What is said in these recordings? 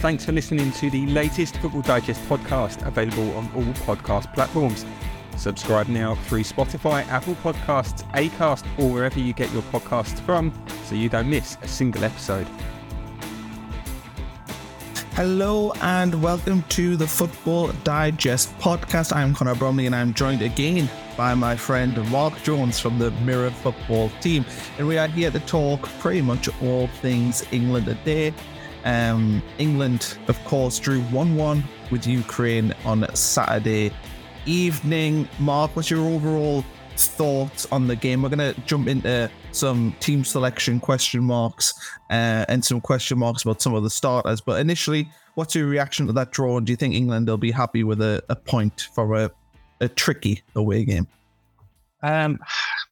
Thanks for listening to the latest Football Digest podcast, available on all podcast platforms. Subscribe now through Spotify, Apple Podcasts, Acast, or wherever you get your podcasts from so you don't miss a single episode. Hello and welcome to the Football Digest podcast. I'm Connor Bromley and I'm joined again by my friend Mark Jones from the Mirror Football team. And we are here to talk pretty much all things England today. Um, England, of course, drew 1 1 with Ukraine on Saturday evening. Mark, what's your overall thoughts on the game? We're going to jump into some team selection question marks uh, and some question marks about some of the starters. But initially, what's your reaction to that draw? And do you think England will be happy with a, a point for a, a tricky away game? Um,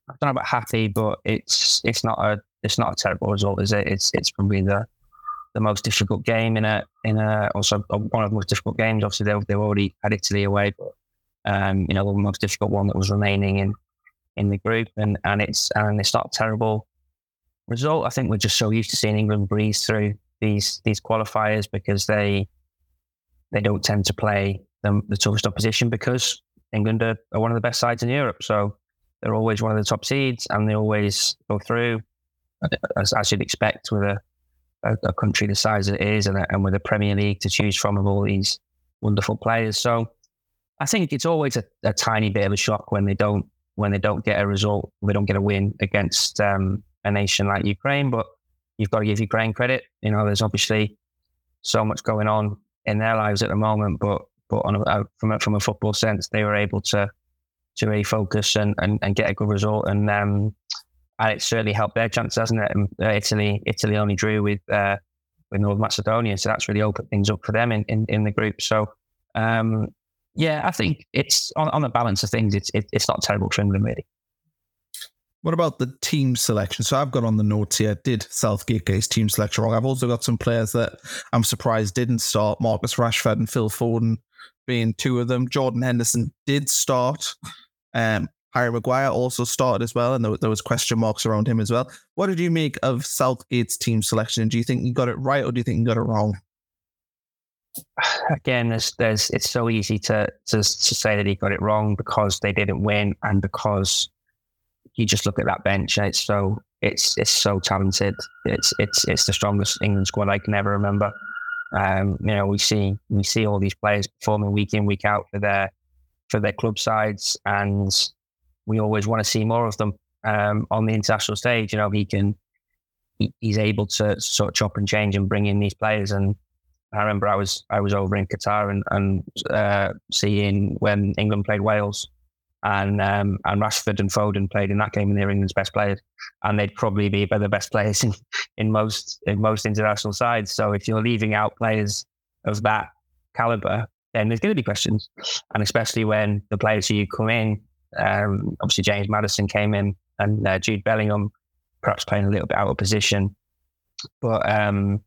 I don't know about happy, but it's it's not a it's not a terrible result, is it? It's it's probably the the most difficult game in a in a also one of the most difficult games. Obviously, they they already had Italy away, but um, you know the most difficult one that was remaining in in the group, and and it's and it's not a terrible result. I think we're just so used to seeing England breeze through these these qualifiers because they they don't tend to play the, the toughest opposition because England are, are one of the best sides in Europe. So they're always one of the top seeds, and they always go through as, as you'd expect with a a, a country the size it is and, and with a Premier League to choose from of all these wonderful players. So I think it's always a, a tiny bit of a shock when they don't when they don't get a result, they don't get a win against um, a nation like Ukraine. But you've got to give Ukraine credit. You know, there's obviously so much going on in their lives at the moment, but but on a, from a, from a football sense, they were able to to really focus and, and, and get a good result. And um, and it certainly helped their chances, hasn't it? And, uh, Italy, Italy only drew with uh, with North Macedonia, so that's really opened things up for them in, in, in the group. So, um, yeah, I think it's on, on the balance of things, it's it, it's not terrible for England really. What about the team selection? So I've got on the notes here. Did Southgate get his team selection wrong? I've also got some players that I'm surprised didn't start. Marcus Rashford and Phil Foden being two of them. Jordan Henderson did start. Um, Harry Maguire also started as well, and there, there, was question marks around him as well. What did you make of Southgate's team selection? Do you think he got it right, or do you think he got it wrong? Again, there's, there's, it's so easy to, to to say that he got it wrong because they didn't win, and because you just look at that bench, and it's so it's it's so talented. It's it's it's the strongest England squad I can ever remember. Um, you know, we see we see all these players performing week in week out for their for their club sides, and we always want to see more of them um, on the international stage. You know, he can, he, he's able to sort of chop and change and bring in these players. And I remember I was I was over in Qatar and and uh, seeing when England played Wales, and um, and Rashford and Foden played in that game, and they're England's best players, and they'd probably be the best players in, in most in most international sides. So if you're leaving out players of that caliber, then there's going to be questions, and especially when the players who come in um, obviously, James Maddison came in and uh, Jude Bellingham perhaps playing a little bit out of position. But um,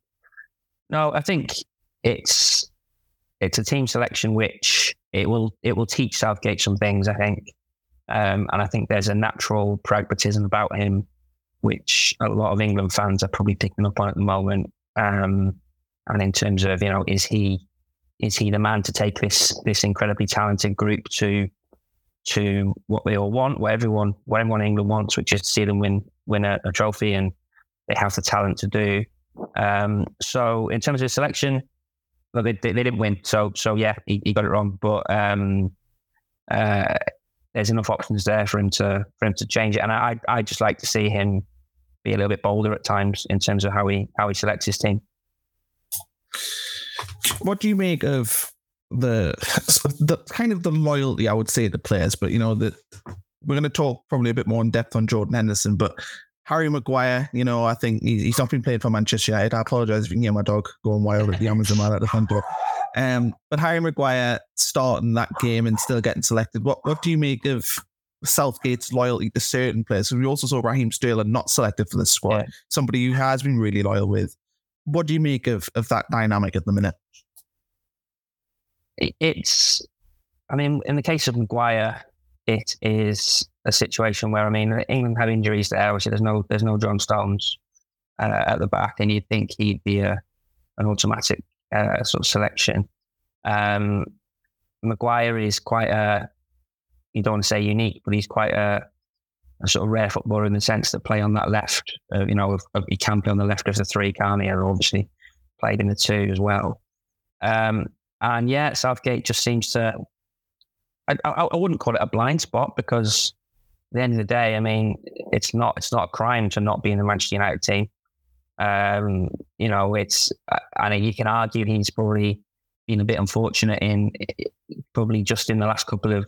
no, I think it's it's a team selection which it will it will teach Southgate some things. I think, um, and I think there's a natural pragmatism about him, which a lot of England fans are probably picking up on at the moment. Um, and in terms of you know, is he is he the man to take this this incredibly talented group to to what they all want, what everyone, what everyone in England wants, which is to see them win win a, a trophy, and they have the talent to do. Um, so, in terms of selection, But they, they, they didn't win, so so yeah, he, he got it wrong. But um, uh, there's enough options there for him to for him to change it, and I I just like to see him be a little bit bolder at times in terms of how he how he selects his team. What do you make of the the kind of the loyalty I would say to players, but you know that we're going to talk probably a bit more in depth on Jordan Henderson, but Harry Maguire, you know, I think he's not been playing for Manchester United. I apologise if you can hear my dog going wild at the Amazon man at the front door. Um, but Harry Maguire starting that game and still getting selected. What what do you make of Southgate's loyalty to certain players? We also saw Raheem Sterling not selected for the squad, yeah. somebody who has been really loyal with. What do you make of of that dynamic at the minute? It's, I mean, in the case of Maguire, it is a situation where I mean England have injuries there. Obviously, there's no there's no John Stones uh, at the back, and you'd think he'd be a an automatic uh, sort of selection. Um, Maguire is quite a you don't want to say unique, but he's quite a, a sort of rare footballer in the sense that play on that left. Uh, you know, he can play on the left of the three, can't he? And obviously played in the two as well. Um, and yeah, Southgate just seems to I, I, wouldn't call it a blind spot because at the end of the day, I mean, it's not it's not a crime to not be in the Manchester United team. Um, you know, it's I know you can argue he's probably been a bit unfortunate in probably just in the last couple of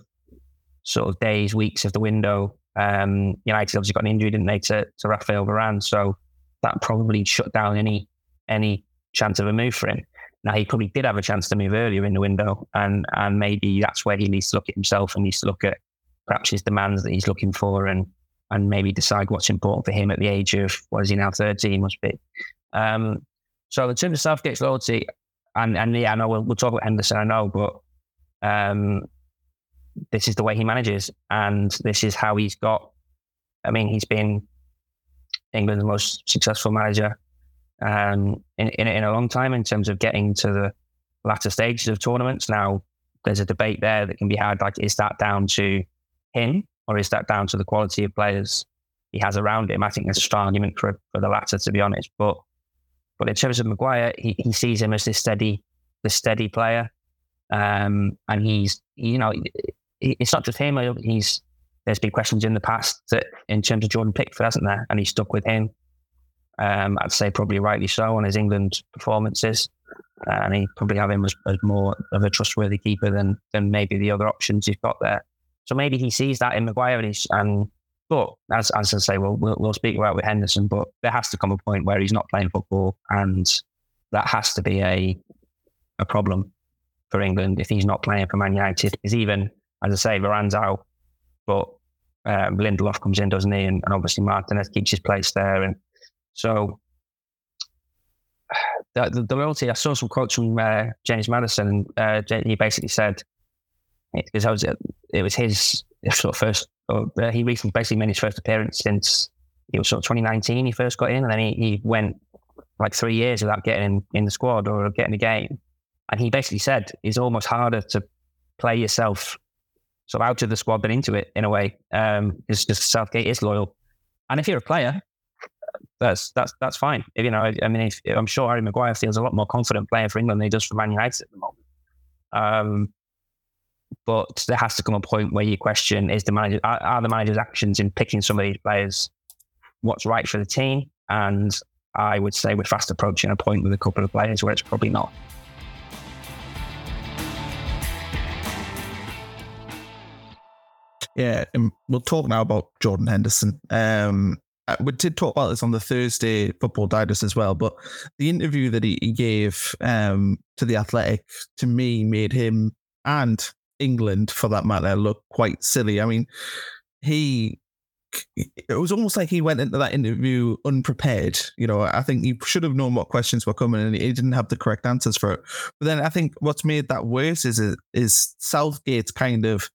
sort of days, weeks of the window. Um, United obviously got an injury, didn't they, to, to Rafael Varane, so that probably shut down any any chance of a move for him. Now he probably did have a chance to move earlier in the window, and and maybe that's where he needs to look at himself and needs to look at perhaps his demands that he's looking for, and and maybe decide what's important for him at the age of what is he now thirteen must be. Um, so in terms of Southgate's loyalty, and and yeah, I know we'll, we'll talk about Henderson, I know, but um, this is the way he manages, and this is how he's got. I mean, he's been England's most successful manager um, in, in, in a long time in terms of getting to the latter stages of tournaments. Now, there's a debate there that can be had. Like, is that down to him or is that down to the quality of players he has around him? I think there's a strong argument for, for the latter, to be honest. But but in terms of Maguire, he, he sees him as this steady, the steady player, um, and he's you know it's not just him. He's there's been questions in the past that in terms of Jordan Pickford, hasn't there? And he stuck with him. Um, I'd say probably rightly so on his England performances, and he probably have him as, as, more of a trustworthy keeper than than maybe the other options he's got there. So maybe he sees that in Maguire, and, he's, and but as as I say, we'll, we'll we'll speak about with Henderson, but there has to come a point where he's not playing football, and that has to be a a problem for England if he's not playing for Man United. Is even as I say, Varane's out, but um, Lindelof comes in, doesn't he? And, and obviously Martinez keeps his place there, and so the, the, the loyalty. I saw some quotes from uh, James Maddison. uh, he basically said because I was it was his sort of first. Uh, he recently basically made his first appearance since it was sort of 2019. He first got in, and then he, he went like three years without getting in, the squad or getting a game. And he basically said it's almost harder to play yourself sort of out of the squad than into it in a way. Um, just Southgate is loyal, and if you're a player, that's that's that's fine. If, you know, I, I mean, if, I'm sure Harry Maguire feels a lot more confident playing for England than he does for Man United at the moment. Um, but there has to come a point where you question: Is the manager are, are the manager's actions in picking some of these players what's right for the team? And I would say we're fast approaching a point with a couple of players where it's probably not. Yeah, and we'll talk now about Jordan Henderson. Um, we did talk about this on the Thursday Football Digest as well, but the interview that he, he gave um, to the Athletic to me made him and England, for that matter, look quite silly. I mean, he it was almost like he went into that interview unprepared. You know, I think he should have known what questions were coming, and he didn't have the correct answers for it. But then I think what's made that worse is is Southgate's kind of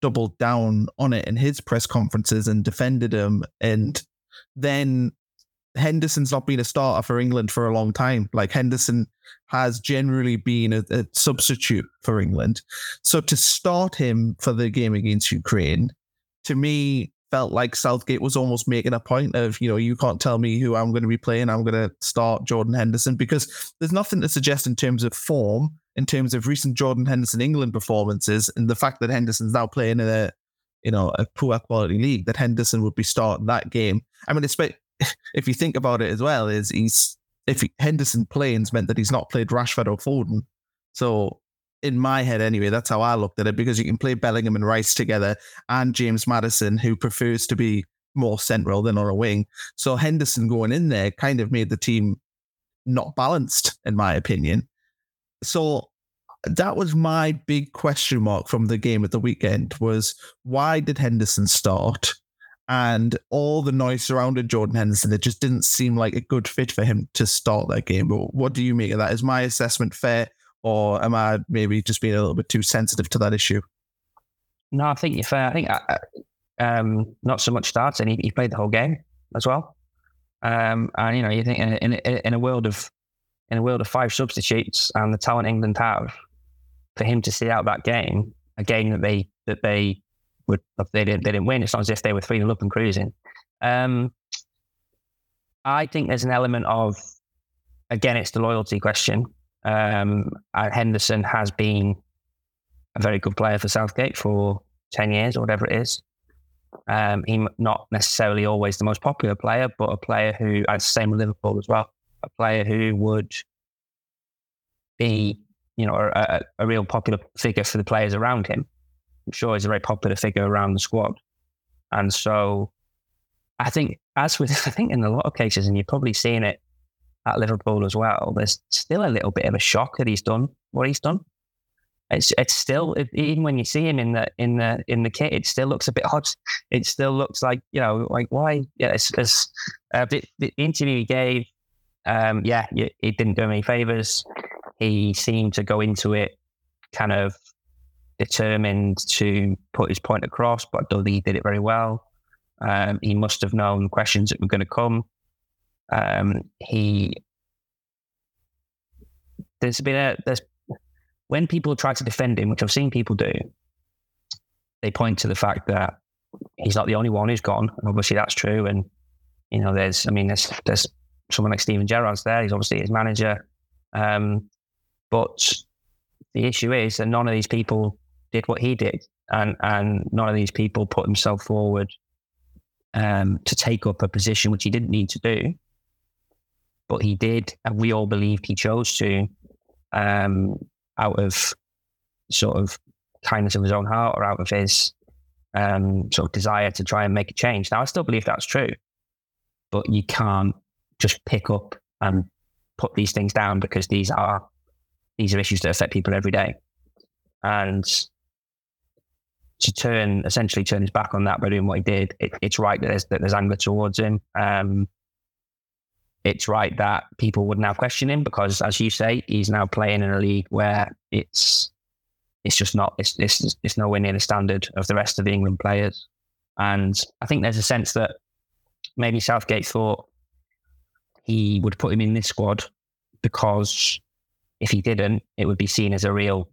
doubled down on it in his press conferences and defended him, and then Henderson's not been a starter for England for a long time. Like Henderson has generally been a, a, substitute for England. So to start him for the game against Ukraine, to me, felt like Southgate was almost making a point of, you know, you can't tell me who I'm going to be playing. I'm going to start Jordan Henderson because there's nothing to suggest in terms of form, in terms of recent Jordan Henderson England performances, and the fact that Henderson's now playing in a, you know, a poor quality league, that Henderson would be starting that game. I mean, if you think about it as well, is he's if he, Henderson plays meant that he's not played Rashford or Foden. So in my head anyway, that's how I looked at it because you can play Bellingham and Rice together and James Maddison, who prefers to be more central than on a wing. So Henderson going in there kind of made the team not balanced, in my opinion. So that was my big question mark from the game at the weekend was why did Henderson start? And all the noise surrounded Jordan Henderson, it just didn't seem like a good fit for him to start that game. But what do you make of that? Is my assessment fair? or am I maybe just being a little bit too sensitive to that issue? No, I think you're fair. I think uh, um, not so much starting. He, he, played the whole game as well. Um, and you know, you think in, in, in a world of in a world of five substitutes and the talent England have, for him to see out that game, a game that they that they would they didn't they didn't win. It's not as if they were three 0 up and cruising. Um, I think there's an element of again, it's the loyalty question. Um, Henderson has been a very good player for Southgate for 10 years or whatever it is. Um, he's not necessarily always the most popular player, but a player who, and same with Liverpool as well, a player who would be, you know, a, a real popular figure for the players around him. I'm sure he's a very popular figure around the squad. And so I think, as with, I think in a lot of cases, and you're probably seeing it at Liverpool as well, there's still a little bit of a shock that he's done what he's done. It's it's still even when you see him in the in the in the kit, it still looks a bit odd. It still looks like you know like why? Yeah, it's, it's uh, the, the, interview he gave. Um, yeah, it didn't do him any favors. He seemed to go into it kind of determined to put his point across, but I don't think he did it very well. Um, he must have known questions that were going to come. Um, he there's been a there's when people try to defend him, which I've seen people do, they point to the fact that he's not the only one who's gone, and obviously that's true. And you know, there's I mean, there's there's someone like Steven Gerrard's there. He's obviously his manager, um, but the issue is that none of these people did what he did, and and none of these people put himself forward um, to take up a position which he didn't need to do but he did, and we all believed he chose to, um, out of sort of kindness of his own heart or out of his um, sort of desire to try and make a change. Now, I still believe that's true, but you can't just pick up and put these things down because these are these are issues that affect people every day, and to turn essentially turn his back on that by doing what he did, it, it's right that there's that there's anger towards him. Um, it's right that people would now question him because, as you say, he's now playing in a league where it's it's just not it's it's, it's nowhere near the standard of the rest of the England players. And I think there's a sense that maybe Southgate thought he would put him in this squad because if he didn't, it would be seen as a real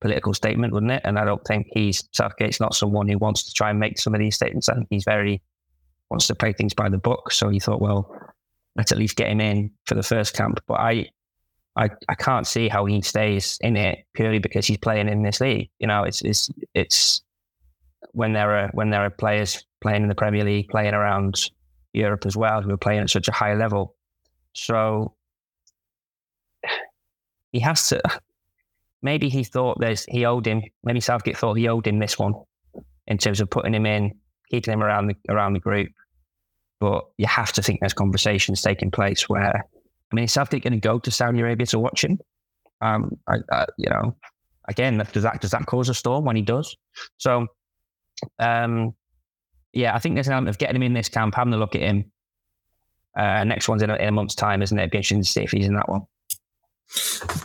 political statement, wouldn't it? And I don't think he's Southgate's not someone who wants to try and make some of these statements. I think he's very wants to play things by the book. So he thought, well, let's at least get him in for the first camp. But I, I, I can't see how he stays in it purely because he's playing in this league. You know, it's it's it's when there are when there are players playing in the Premier League, playing around Europe as well, who are playing at such a high level. So he has to. Maybe he thought there's he owed him. Maybe Southgate thought he owed him this one in terms of putting him in, keeping him around the around the group. But you have to think there's conversations taking place where, I mean, is Southgate going to go to Saudi Arabia to watch him? Um, I, I, you know, again, does that does that cause a storm when he does? So, um, yeah, I think there's an element of getting him in this camp, having a look at him. Uh, next one's in a, in a month's time, isn't it? Be interesting to see if he's in that one.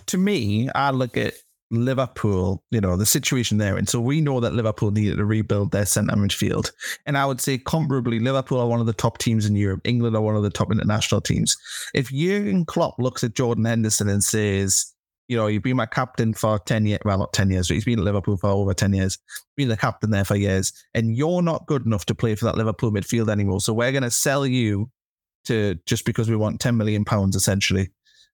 To me, I look at Liverpool, you know, the situation there. And so we know that Liverpool needed to rebuild their centre midfield. And I would say comparably, Liverpool are one of the top teams in Europe. England are one of the top international teams. If Jurgen Klopp looks at Jordan Henderson and says, you know, you've been my captain for 10 years. Well, not 10 years, but he's been at Liverpool for over 10 years. Been the captain there for years. And you're not good enough to play for that Liverpool midfield anymore. So we're going to sell you to just because we want 10 million pounds essentially.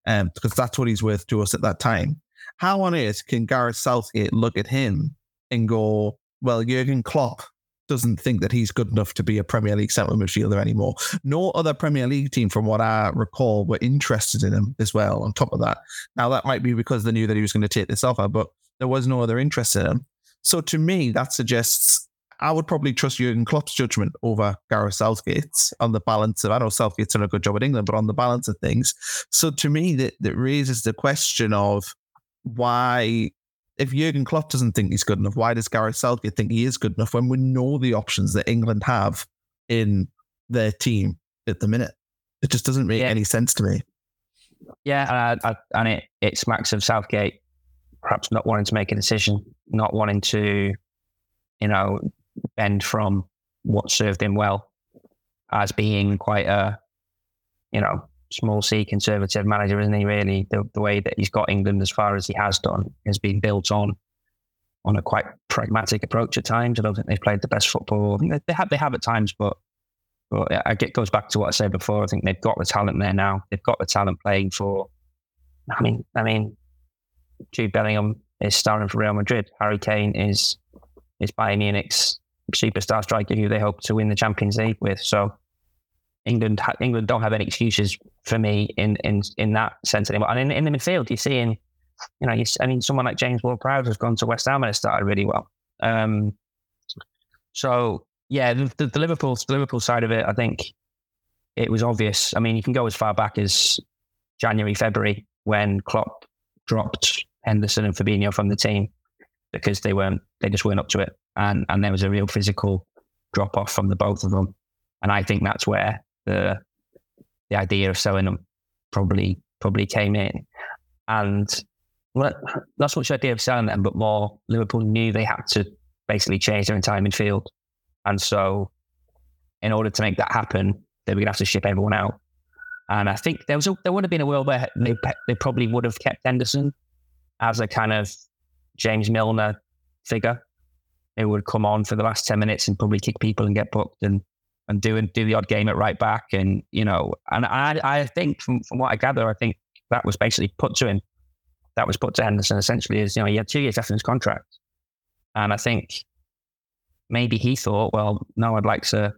Um, because that's what he's worth to us at that time. How on earth can Gareth Southgate look at him and go, well, Jurgen Klopp doesn't think that he's good enough to be a Premier League central midfielder anymore. No other Premier League team, from what I recall, were interested in him as well. On top of that, now that might be because they knew that he was going to take this offer, but there was no other interest in him. So to me, that suggests I would probably trust Jurgen Klopp's judgment over Gareth Southgate's on the balance of. I know Southgate's done a good job at England, but on the balance of things. So to me, that that raises the question of why if Jurgen Klopp doesn't think he's good enough, why does Gareth Southgate think he is good enough when we know the options that England have in their team at the minute? It just doesn't make yeah. any sense to me. Yeah, and, I, I, and it, it smacks of Southgate perhaps not wanting to make a decision, not wanting to, you know, bend from what served him well as being quite a, you know, small C conservative manager, isn't he? Really, the, the way that he's got England as far as he has done has been built on on a quite pragmatic approach at times. I don't think they've played the best football. I they, they have they have at times, but but it goes back to what I said before. I think they've got the talent there now. They've got the talent playing for. I mean, I mean, Jude Bellingham is starting for Real Madrid. Harry Kane is is Bayern Munich's superstar striker who they hope to win the Champions League with. So England England don't have any excuses for me in in in that sense anymore. And in, in the midfield, you're seeing, you know, you, I mean, someone like James Ward-Prowse has gone to West Ham and has started really well. Um, so yeah, the, the, the Liverpool the Liverpool side of it, I think it was obvious. I mean, you can go as far back as January, February when Klopp dropped Henderson and Fabinho from the team because they weren't they just weren't up to it, and and there was a real physical drop off from the both of them. And I think that's where the the idea of selling them probably probably came in. And well, not so much the idea of selling them, but more Liverpool knew they had to basically change their entire midfield. And so, in order to make that happen, they were going to have to ship everyone out. And I think there was a, there would have been a world where they they probably would have kept Henderson as a kind of James Milner figure who would come on for the last ten minutes and probably kick people and get booked and and do and do the odd game at right back, and you know, and I I think from from what I gather, I think that was basically put to him. That was put to Henderson essentially as you know he had two years left in his contract, and I think maybe he thought, well, no, I'd like to.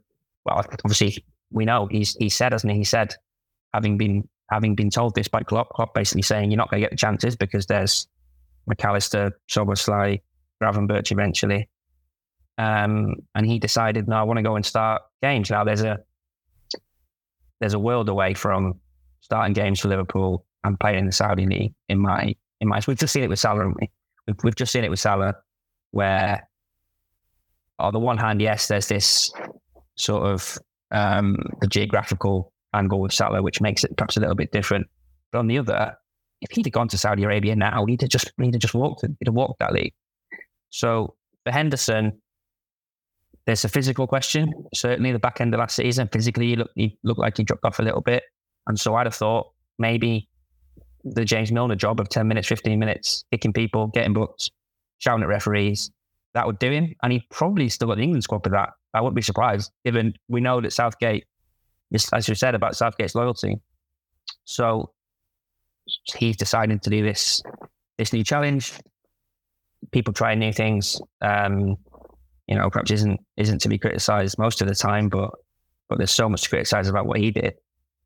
Well, obviously we know he's he said, hasn't he? He said, having been having been told this by Klopp, Klopp basically saying you're not going to get the chances because there's Mac Allister, Szoboszlai, Gravenberch eventually. Um, and he decided, no, I want to go and start games. Now there's a there's a world away from starting games for Liverpool and playing in the Saudi league. In my in my, we've just seen it with Salah, we? We've, we've just seen it with Salah, where on the one hand, yes, there's this sort of um, the geographical angle with Salah, which makes it perhaps a little bit different. But on the other, if he'd have gone to Saudi Arabia now, he'd have just he'd have just walked he'd have walked that league. So for Henderson, there's a physical question. Certainly, the back end of last season, physically, he looked, he looked like he dropped off a little bit. And so I'd have thought maybe the James Milner job of 10 minutes, 15 minutes, kicking people, getting booked, shouting at referees, that would do him. And he probably still got the England squad for that. I wouldn't be surprised, given we know that Southgate, as you said about Southgate's loyalty. So he's decided to do this this new challenge. People trying new things. Um, you know, perhaps isn't isn't to be criticised most of the time, but but there's so much to criticise about what he did.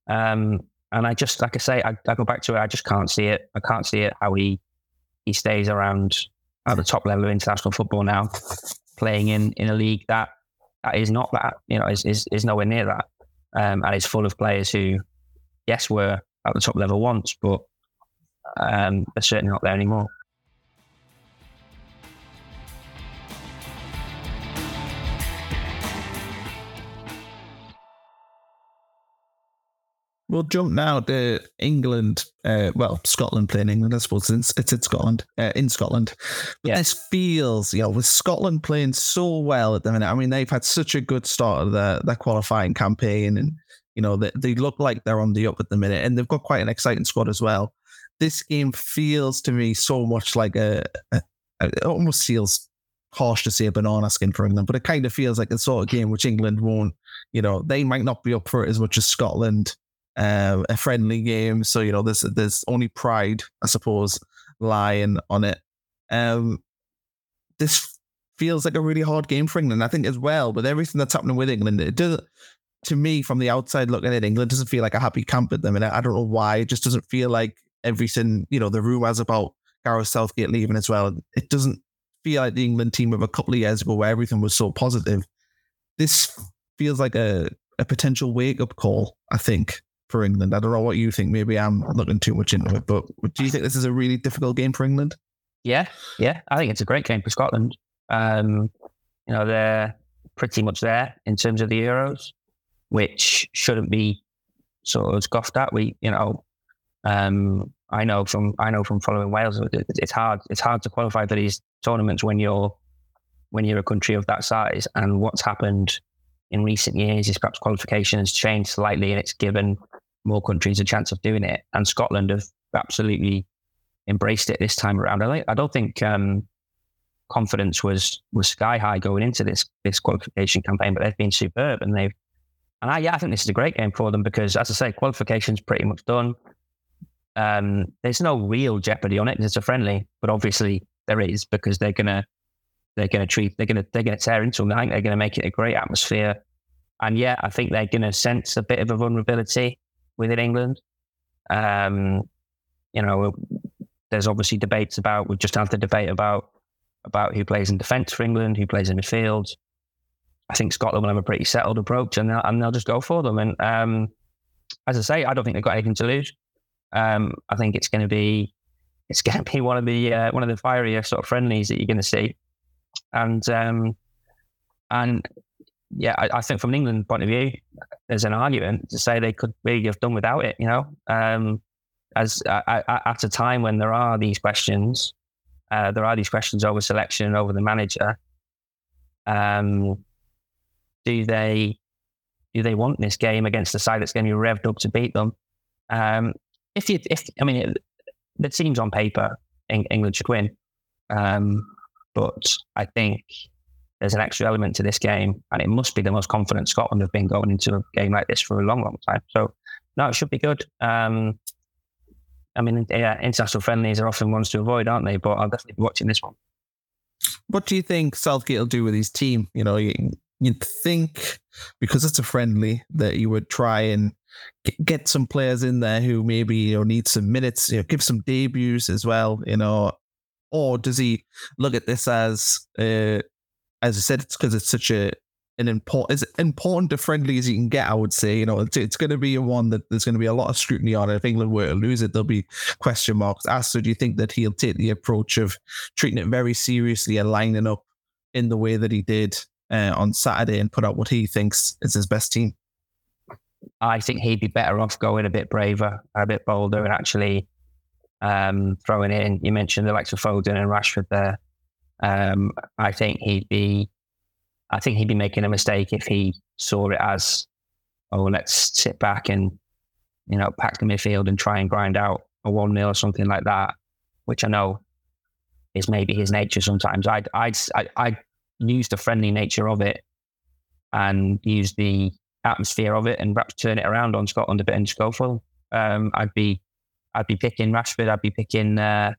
Um, and I just, like I say, I, I, go back to it. I just can't see it. I can't see it how he he stays around at the top level of international football now, playing in in a league that that is not that, you know, is is, is nowhere near that, um, and it's full of players who, yes, were at the top level once, but um, they're certainly not there anymore. We'll jump now to England. Uh, well, Scotland playing England, I suppose. It's, it's in Scotland. Uh, in Scotland, but yeah. this feels, you know, with Scotland playing so well at the minute. I mean, they've had such a good start of their, their qualifying campaign, and you know, they, they look like they're on the up at the minute, and they've got quite an exciting squad as well. This game feels to me so much like a, a, it almost feels harsh to say a banana skin for England, but it kind of feels like the sort of game which England won't, you know, they might not be up for it as much as Scotland. Uh, a friendly game, so you know there's there's only pride, I suppose, lying on it. Um, this feels like a really hard game for England. I think as well with everything that's happening with England, it does to me from the outside looking at England doesn't feel like a happy camp at them, and I, I don't know why. It just doesn't feel like everything. You know, the rumors about Gareth Southgate leaving as well. It doesn't feel like the England team of a couple of years ago where everything was so positive. This feels like a, a potential wake up call, I think, for England. I don't know what you think. Maybe I'm looking too much into it, but do you think this is a really difficult game for England? Yeah, yeah. I think it's a great game for Scotland. Um, you know, they're pretty much there in terms of the Euros, which shouldn't be sort of scoffed at. We, you know, um, I know from I know from following Wales, it's hard. It's hard to qualify for these tournaments when you're when you're a country of that size. And what's happened in recent years is perhaps qualification has changed slightly, and it's given more countries a chance of doing it. And Scotland have absolutely embraced it this time around. I, don't think um, confidence was was sky high going into this this qualification campaign, but they've been superb, and they've and I yeah I think this is a great game for them because as I say, qualification's pretty much done. Um, there's no real jeopardy on it it's a friendly, but obviously there is because they're gonna they're gonna treat they're gonna they're gonna tear into them. I think they're gonna make it a great atmosphere, and yeah, I think they're gonna sense a bit of a vulnerability within England. Um, you know, there's obviously debates about. We've just had the debate about about who plays in defence for England, who plays in midfield. I think Scotland will have a pretty settled approach, and they'll, and they'll just go for them. And um, as I say, I don't think they've got anything to lose. Um, I think it's going to be it's going to be one of the uh, one of the fierier sort of friendlies that you're going to see, and um, and yeah, I, I, think from an England point of view, there's an argument to say they could really have done without it. You know, um, as at a time when there are these questions, uh, there are these questions over selection over the manager. Um, do they do they want this game against the side that's going to be revved up to beat them? Um, if you, if I mean, it, the teams on paper, England should win, um, but I think there's an extra element to this game, and it must be the most confident Scotland have been going into a game like this for a long, long time. So, no, it should be good. Um, I mean, yeah, international friendlies are often ones to avoid, aren't they? But I'll definitely be watching this one. What do you think Southgate will do with his team? You know, you'd think because it's a friendly that you would try and get some players in there who maybe you know need some minutes, you know, give some debuts as well, you know, or does he look at this as, uh, as I said, it's because it's such a an important as important to friendly as you can get. I would say, you know, it's, it's going to be a one that there's going to be a lot of scrutiny on. If England were to lose it, there'll be question marks asked. So, do you think that he'll take the approach of treating it very seriously and lining up in the way that he did uh, on Saturday and put out what he thinks is his best team? I think he'd be better off going a bit braver, a bit bolder, and actually um, throwing in. You mentioned the likes of Foden and Rashford there. Um, I think he'd be, I think he'd be making a mistake if he saw it as, oh, let's sit back and you know pack the midfield and try and grind out a one 0 or something like that, which I know is maybe his nature sometimes. I'd I'd I'd use the friendly nature of it and use the atmosphere of it and perhaps turn it around on Scotland a bit for them. Um, I'd be I'd be picking Rashford, I'd be picking uh,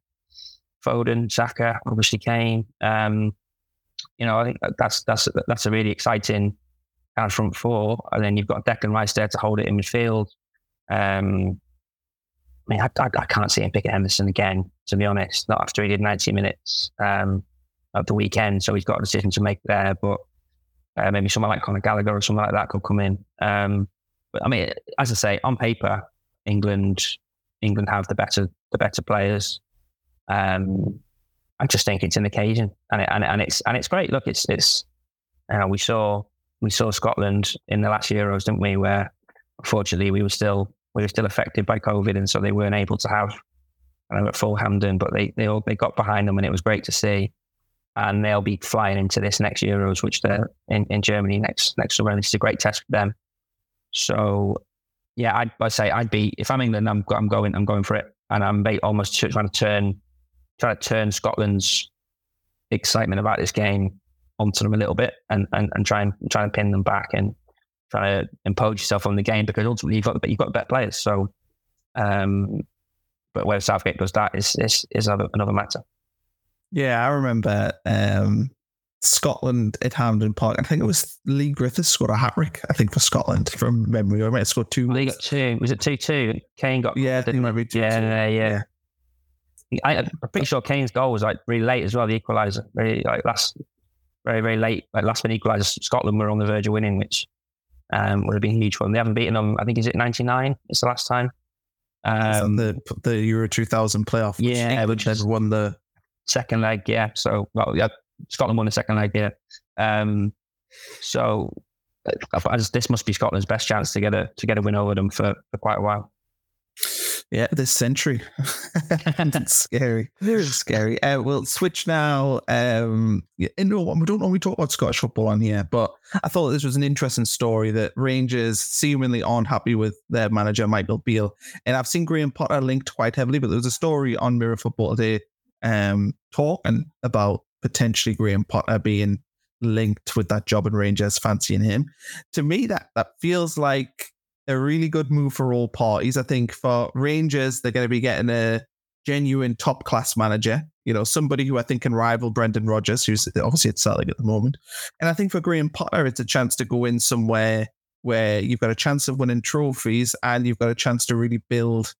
Foden, Saka, obviously Kane. Um, you know, I think that's that's that's a really exciting kind of front four, and then you've got Declan Rice there to hold it in midfield. Um, I mean, I, I, I, can't see him picking Henderson again, to be honest. Not after he did 90 minutes um, of the weekend, so he's got a decision to make there. But uh, maybe someone like Conor Gallagher or something like that could come in. Um, but I mean, as I say, on paper, England England have the better the better players. Um, I just think it's an occasion, and it, and, and it's and it's great. Look, it's it's uh, we saw we saw Scotland in the last Euros, didn't we? Where unfortunately we were still we were still affected by COVID, and so they weren't able to have I know at full Hampden, but they they all they got behind them, and it was great to see and they'll be flying into this next Euros, which they're in, in Germany next next summer. And it's a great test for them. So, yeah, I'd, I'd say I'd be if I'm England, I'm I'm going I'm going for it. and I'm almost trying to turn trying to turn Scotland's excitement about this game onto them a little bit and and, and try and try and pin them back and try to impose yourself on the game because ultimately you've got you've got better players. So, um, but where Southgate does that is is is another, another matter. Yeah, I remember um, Scotland at Hampden Park. I think it was Leigh Griffiths scored a hat trick. I think for Scotland from memory. I might have scored two. They got two. Was it two two? Kane got. Yeah, I think it might be two. Yeah, yeah, yeah. yeah. I, am pretty sure Kane's goal was like really late as well. The equaliser, very like last, very very late, like last minute equaliser. Scotland were on the verge of winning, which um, would have been huge for them. They haven't beaten them. I think is it ninety nine? It's the last time. Um, the the Euro two thousand playoff. Yeah, which has won the second leg. Yeah, so well, yeah, Scotland won the second leg. Yeah, um, so just, this must be Scotland's best chance to get a to get a win over them for, for quite a while. Yeah, this century. That's scary. Very scary. Uh, we'll switch now. Um, you know, we don't normally talk about Scottish football on here, but I thought this was an interesting story that Rangers seemingly aren't happy with their manager, Michael Beale. And I've seen Graham Potter linked quite heavily, but there was a story on Mirror Football today um, talking about potentially Graham Potter being linked with that job in Rangers, fancying him. To me, that that feels like a really good move for all parties. I think for Rangers, they're going to be getting a genuine top class manager, you know, somebody who I think can rival Brendan Rodgers, who's obviously at Celtic at the moment. And I think for Graham Potter, it's a chance to go in somewhere where you've got a chance of winning trophies and you've got a chance to really build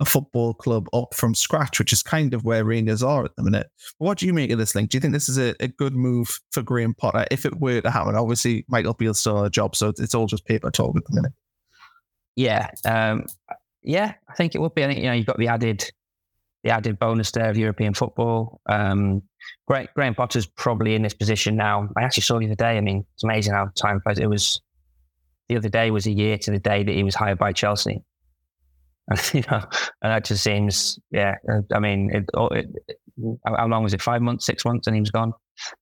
a football club up from scratch, which is kind of where Rangers are at the minute. What do you make of this link? Do you think this is a, a good move for Graham Potter if it were to happen? Obviously, Michael Beale still a job, so it's all just paper talk at the minute. Yeah, um, yeah, I think it would be. I think you know you've got the added the added bonus there of European football. Um, Graham Potter's probably in this position now. I actually saw the other day. I mean, it's amazing how time flies. It was the other day was a year to the day that he was hired by Chelsea. And, you know, and that just seems, yeah. I mean, it, it, how long was it? Five months, six months, and he was gone.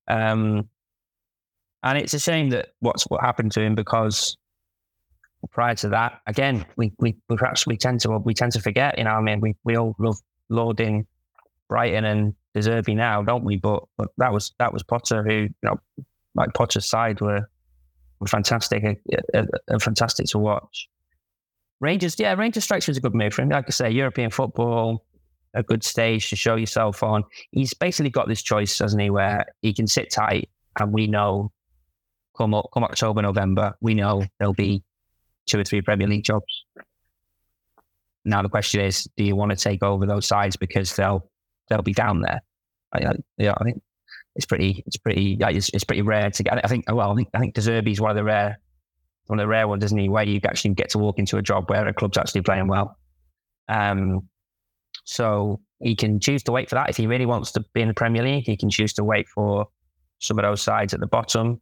Um, and it's a shame that what's what happened to him because prior to that, again, we, we, we perhaps we tend to we tend to forget. You know, I mean, we we all love lauding Brighton and De Zerbi now, don't we? But but that was that was Potter who you know, like Potter's side were were fantastic, uh, uh, fantastic to watch. Rangers, yeah, Rangers strikes was a good move for him. Like I say, European football, a good stage to show yourself on. He's basically got this choice, hasn't he, where he can sit tight, and we know come up, come October, November, we know there'll be two or three Premier League jobs. Now the question is, do you want to take over those sides because they'll they'll be down there? I, I, yeah, I think it's pretty it's pretty it's, it's pretty rare to get. I think well, I think I think De Zerbi is one of the rare one of the rare ones, isn't he? Where you actually get to walk into a job where a club's actually playing well. Um, so he can choose to wait for that if he really wants to be in the Premier League. He can choose to wait for some of those sides at the bottom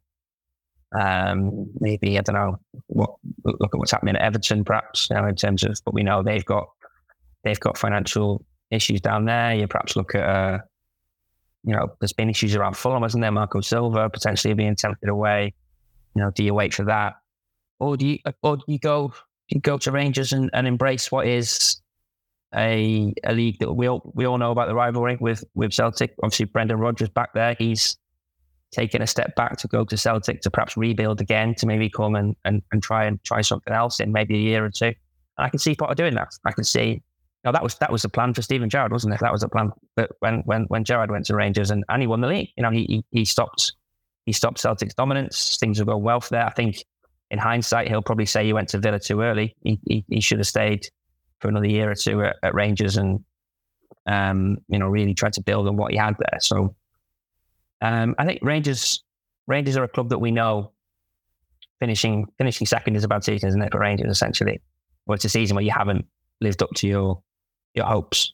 um, maybe I don't know. What look at what's happening at Everton, perhaps you know, in terms of. But we know they've got they've got financial issues down there. You perhaps look at. Uh, you know, there's been issues around Fulham, hasn't there? Marco Silva potentially being tempted away. You know, do you wait for that, or do you, uh, or do you go, you go to Rangers and, and embrace what is a a league that we all we all know about the rivalry with with Celtic. Obviously, Brendan Rodgers back there. He's taking a step back to go to Celtic to perhaps rebuild again to maybe come and, and, and try and try something else in maybe a year or two. And I can see Potter doing that. I can see know, that was that was the plan for Steven Gerrard, wasn't it? That was the plan But when when when Gerrard went to Rangers and, and he won the league. You know, he, he he stopped he stopped Celtic's dominance. Things will go well for there. I think in hindsight, he'll probably say he went to Villa too early. He he, he should have stayed for another year or two at, at Rangers and um, you know, really tried to build on what he had there. So um, I think Rangers Rangers are a club that we know finishing finishing second is a bad season, isn't it? For Rangers, essentially, well, it's a season where you haven't lived up to your your hopes.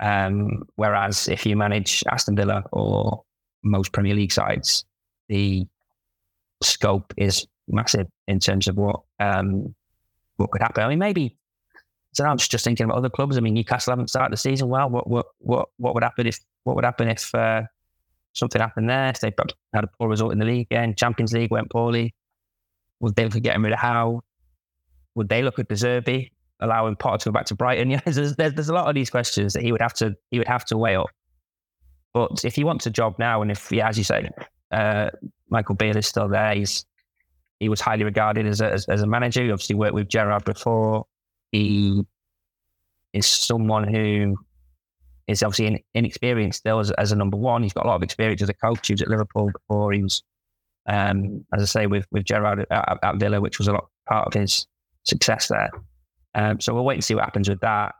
Um, whereas if you manage Aston Villa or most Premier League sides, the scope is massive in terms of what um, what could happen. I mean, maybe so. I'm just thinking about other clubs. I mean, Newcastle haven't started the season well. What what what what would happen if what would happen if uh, something happened there. They had a poor result in the league again. Champions League went poorly. Would they look getting rid of Howe? Would they look at De Zerbi? allowing Potter to go back to Brighton? Yeah, there's, there's, there's a lot of these questions that he would have to he would have to weigh up. But if he wants a job now, and if yeah, as you say, uh, Michael Beale is still there, he's he was highly regarded as a, as, as a manager. He obviously worked with Gerrard before. He is someone who is obviously inexperienced still as, as a number one. He's got a lot of experience as a coach. He was at Liverpool before. He was, um, as I say, with with Gerrard at, at, Villa, which was a lot part of his success there. Um, so we'll wait and see what happens with that.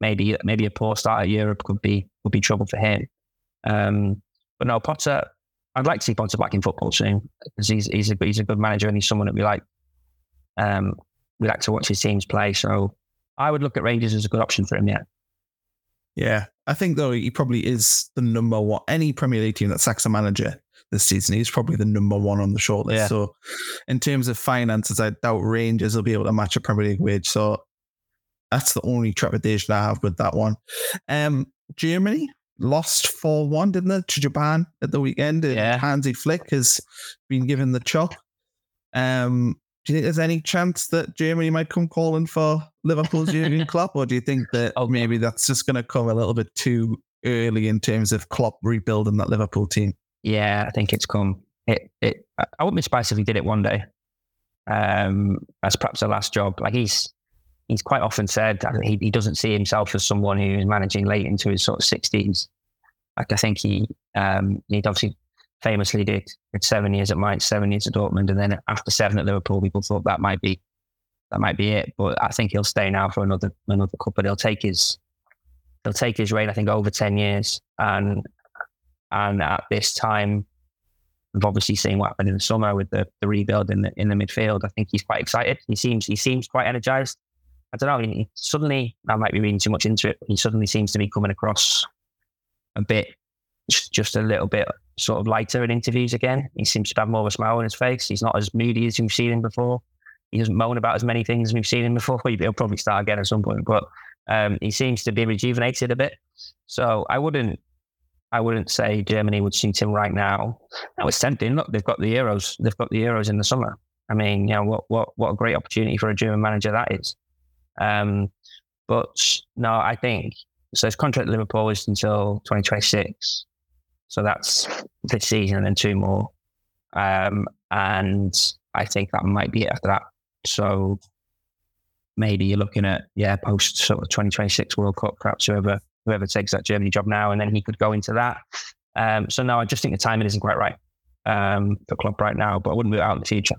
Maybe maybe a poor start at Europe could be would be trouble for him. Um, but no, Potter. I'd like to see Potter back in football soon because he's he's a he's a good manager and he's someone that we like. Um, we like to watch his teams play. So I would look at Rangers as a good option for him. Yeah. Yeah, I think though he probably is the number one. Any Premier League team that sacks a manager this season, he's probably the number one on the shortlist. Yeah. So, in terms of finances, I doubt Rangers will be able to match a Premier League wage. So, that's the only trepidation I have with that one. Um, Germany lost 4 1, didn't they, to Japan at the weekend? Yeah. Hansi Flick has been given the chop. Um, do you think there's any chance that Germany might come calling for Liverpool's Jurgen Klopp, or do you think that oh, maybe that's just going to come a little bit too early in terms of Klopp rebuilding that Liverpool team? Yeah, I think it's come. It, it. I wouldn't be surprised if he did it one day, um, as perhaps a last job. Like he's he's quite often said he, he doesn't see himself as someone who is managing late into his sort of sixties. Like I think he um, he'd obviously famously did. Did seven years at Mainz, seven years at Dortmund, and then after seven at Liverpool, people thought that might be that might be it. But I think he'll stay now for another another couple. He'll take his he'll take his reign. I think over ten years, and and at this time, we've obviously seen what happened in the summer with the, the rebuild in the in the midfield. I think he's quite excited. He seems he seems quite energized. I don't know. He, suddenly, I might be reading too much into it. He suddenly seems to be coming across a bit, just a little bit sort of lighter in interviews again. He seems to have more of a smile on his face. He's not as moody as we've seen him before. He doesn't moan about as many things as we've seen him before. He'll probably start again at some point, but um, he seems to be rejuvenated a bit. So I wouldn't, I wouldn't say Germany would suit him right now. That was tempting. Look, they've got the Euros. They've got the Euros in the summer. I mean, you know, what what what a great opportunity for a German manager that is. Um, but no, I think so. His contract at Liverpool is until 2026. So that's this season and then two more. Um, and I think that might be it after that. So maybe you're looking at, yeah, post sort of 2026 World Cup, perhaps whoever whoever takes that Germany job now, and then he could go into that. Um, so no, I just think the timing isn't quite right um, for Klopp right now, but I wouldn't move out in the future.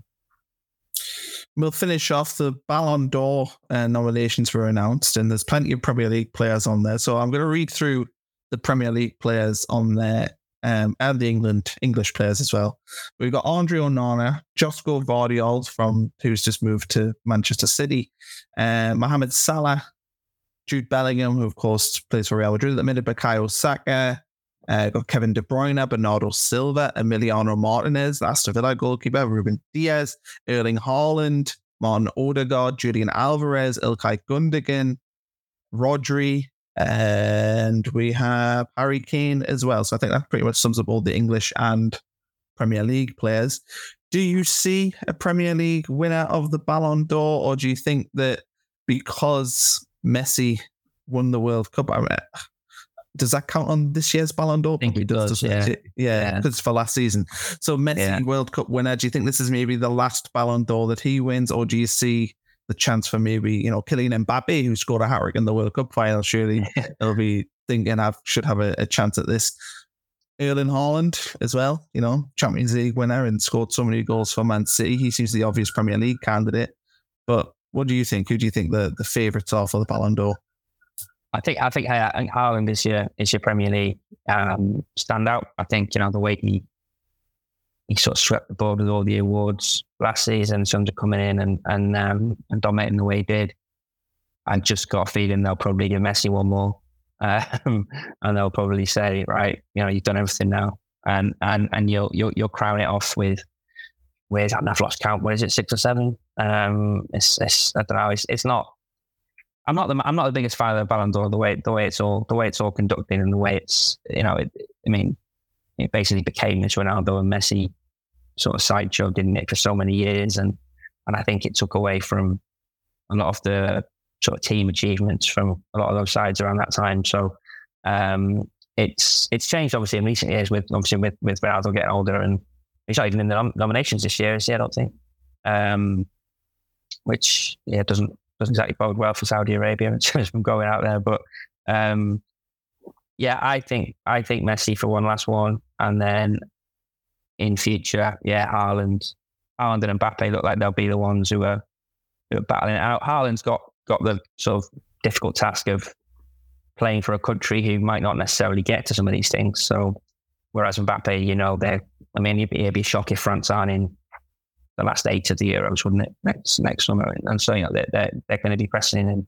We'll finish off the Ballon d'Or uh, nominations were announced, and there's plenty of Premier League players on there. So I'm going to read through the Premier League players on there um, and the England English players as well. We've got Andre Onana, Josko Gvardiol from who's just moved to Manchester City, uh, Mohamed Salah, Jude Bellingham, who of course plays for Real Madrid at the minute, Bukayo Saka, uh, got Kevin De Bruyne, Bernardo Silva, Emiliano Martinez, Aston Villa goalkeeper, Ruben Dias, Erling Haaland, Martin Odegaard, Julian Alvarez, Ilkay Gundogan, Rodri, and we have Harry Kane as well. So I think that pretty much sums up all the English and Premier League players. Do you see a Premier League winner of the Ballon d'Or, or do you think that because Messi won the World Cup, I mean, does that count on this year's Ballon d'Or? I think it does, does yeah. It? yeah, because yeah. for last season. So Messi yeah. World Cup winner. Do you think this is maybe the last Ballon d'Or that he wins, or do you see the chance for maybe, you know, Kylian Mbappe, who scored a hat trick in the World Cup final, surely he'll be thinking I should have a, a, chance at this. Erling Haaland as well, you know, Champions League winner and scored so many goals for Man City. He seems the obvious Premier League candidate. But what do you think? Who do you think the, the favourites are for the Ballon d'Or? I think I think Haaland this year is your Premier League um, standout. I think you know the way he he sort of swept the board with all the awards last season. Sons are coming in and and um, and dominating the way he did. I just got a feeling they'll probably give Messi one more, um, and they'll probably say, right, you know, you've done everything now, and and and you'll you'll, you'll crown it off with. Where's that? I've lost count. What is it? Six or seven? Um, it's, it's I don't know. It's, it's not. I'm not the I'm not the biggest fan of the Ballon d'Or. The way the way it's all the way it's all conducted and the way it's you know it, I mean it basically became this Ronaldo and Messi sort of sideshow, didn't it, for so many years? And and I think it took away from a lot of the sort of team achievements from a lot of those sides around that time. So um, it's it's changed obviously in recent years with obviously with with Ronaldo getting older and he's not even in the nom- nominations this year, is he? I don't think. Um, which yeah doesn't doesn't exactly bode well for Saudi Arabia in terms of going out there. But um, yeah, I think I think Messi for one last one, and then in future, yeah, Haaland, Haaland and Mbappe look like they'll be the ones who are who are battling it out. Haaland's got got the sort of difficult task of playing for a country who might not necessarily get to some of these things. So, whereas Mbappe, you know, they're I mean, it'd be, it'd be a shock if France aren't in the last eight of the Euros, wouldn't it? Next next summer, and so you know they're they're, they're going to be pressing and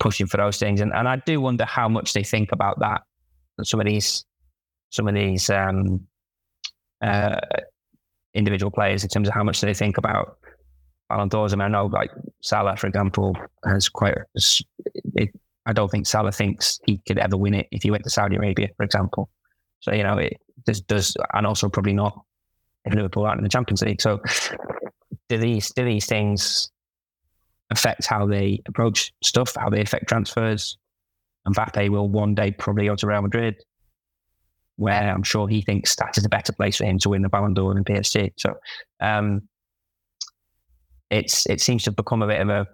pushing for those things, and and I do wonder how much they think about that. Some of these, some of these um, uh, individual players, in terms of how much they think about Ballon d'Ors. I mean, I know like Salah, for example, has quite. It, I don't think Salah thinks he could ever win it if he went to Saudi Arabia, for example. So you know, it does, does and also probably not Liverpool aren't in the Champions League. So do these do these things affect how they approach stuff, how they affect transfers? Mbappe will one day probably go to Real Madrid, where I'm sure he thinks that is a better place for him to win the Ballon d'Or than PSG. So um, it's it seems to have become a bit of a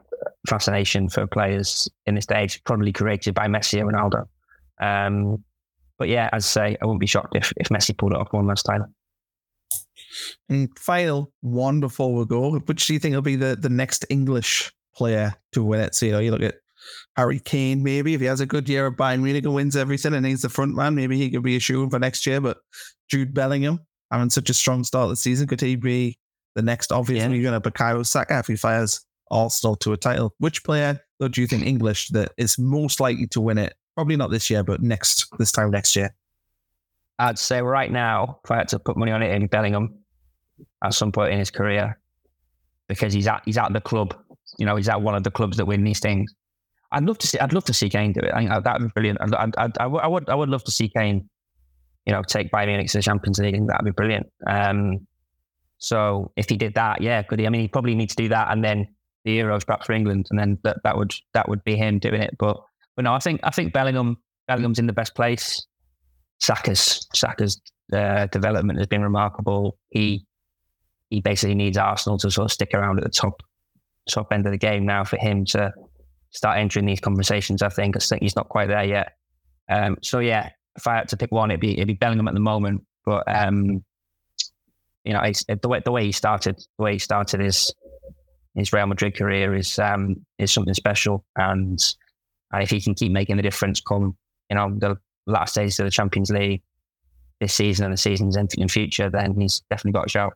fascination for players in this stage, probably created by Messi and Ronaldo. Um, but yeah, as I say, I wouldn't be shocked if, if Messi pulled it off one last time. And final one before we go, which do you think will be the, the next English player to win it? So, you know, you look at Harry Kane, maybe if he has a good year at Bayern Munich and wins everything and he's the front man, maybe he could be a shoe for next year. But Jude Bellingham having such a strong start of the season, could he be the next obvious yeah. going to Bukayo Saka if he fires Arsenal to a title? Which player, though, do you think English that is most likely to win it? Probably not this year, but next this time next year. I'd say right now, if I had to put money on it, it'd Bellingham at some point in his career because he's at he's at the club. You know, he's at one of the clubs that win these things. I'd love to see. I'd love to see Kane do it. I think that would be brilliant. I'd, I'd, I'd, I, would. I would love to see Kane. You know, take Bayern Munich to the Champions League, that'd be brilliant. Um, so if he did that, yeah, could he? I mean, he probably need to do that, and then the Euros perhaps for England, and then that, that would that would be him doing it. But but no, I think I think Bellingham Bellingham's in the best place. Saka's Saka's uh, development has been remarkable. He he basically needs Arsenal to sort of stick around at the top top end of the game now for him to start entering these conversations. I think I think he's not quite there yet. Um, so yeah, if I had to pick one, it'd be it'd be Bellingham at the moment. But um, you know, the way the way he started, the way he started his his Real Madrid career is um, is something special, and if he can keep making the difference, come you know the last stages of the Champions League this season and the seasons in, in future, then he's definitely got a shout.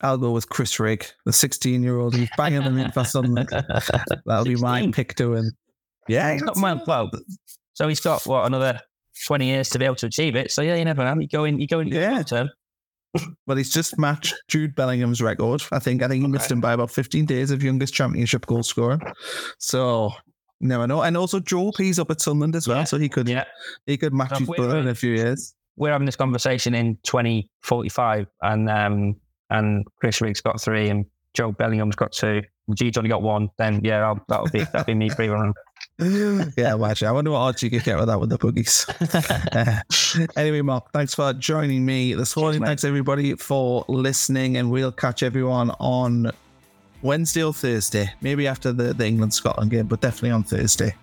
I'll go with Chris Rigg, the 16 year old who's banging them in for Sunderland. That'll 16. be my pick to win. Yeah, he's got well, well, so he's got what another 20 years to be able to achieve it. So yeah, you never know. You go in, you go in yeah. term. well, he's just matched Jude Bellingham's record. I think. I think he okay. missed him by about 15 days of youngest championship goal scorer. So never know. And also Jobe's up at Sunderland as well, yeah. so he could yeah. he could match so his brother in a few years. We're having this conversation in 2045, and um, and Chris Rigg's got three, and Jobe Bellingham's got two. Jude's only got one. Then yeah, I'll, that'll be that'll be me free run. yeah, watch. I wonder what odds you could get with that with the boogies. uh, anyway, Mark, thanks for joining me this morning. Thanks everybody for listening, and we'll catch everyone on Wednesday or Thursday, maybe after the, the England Scotland game, but definitely on Thursday.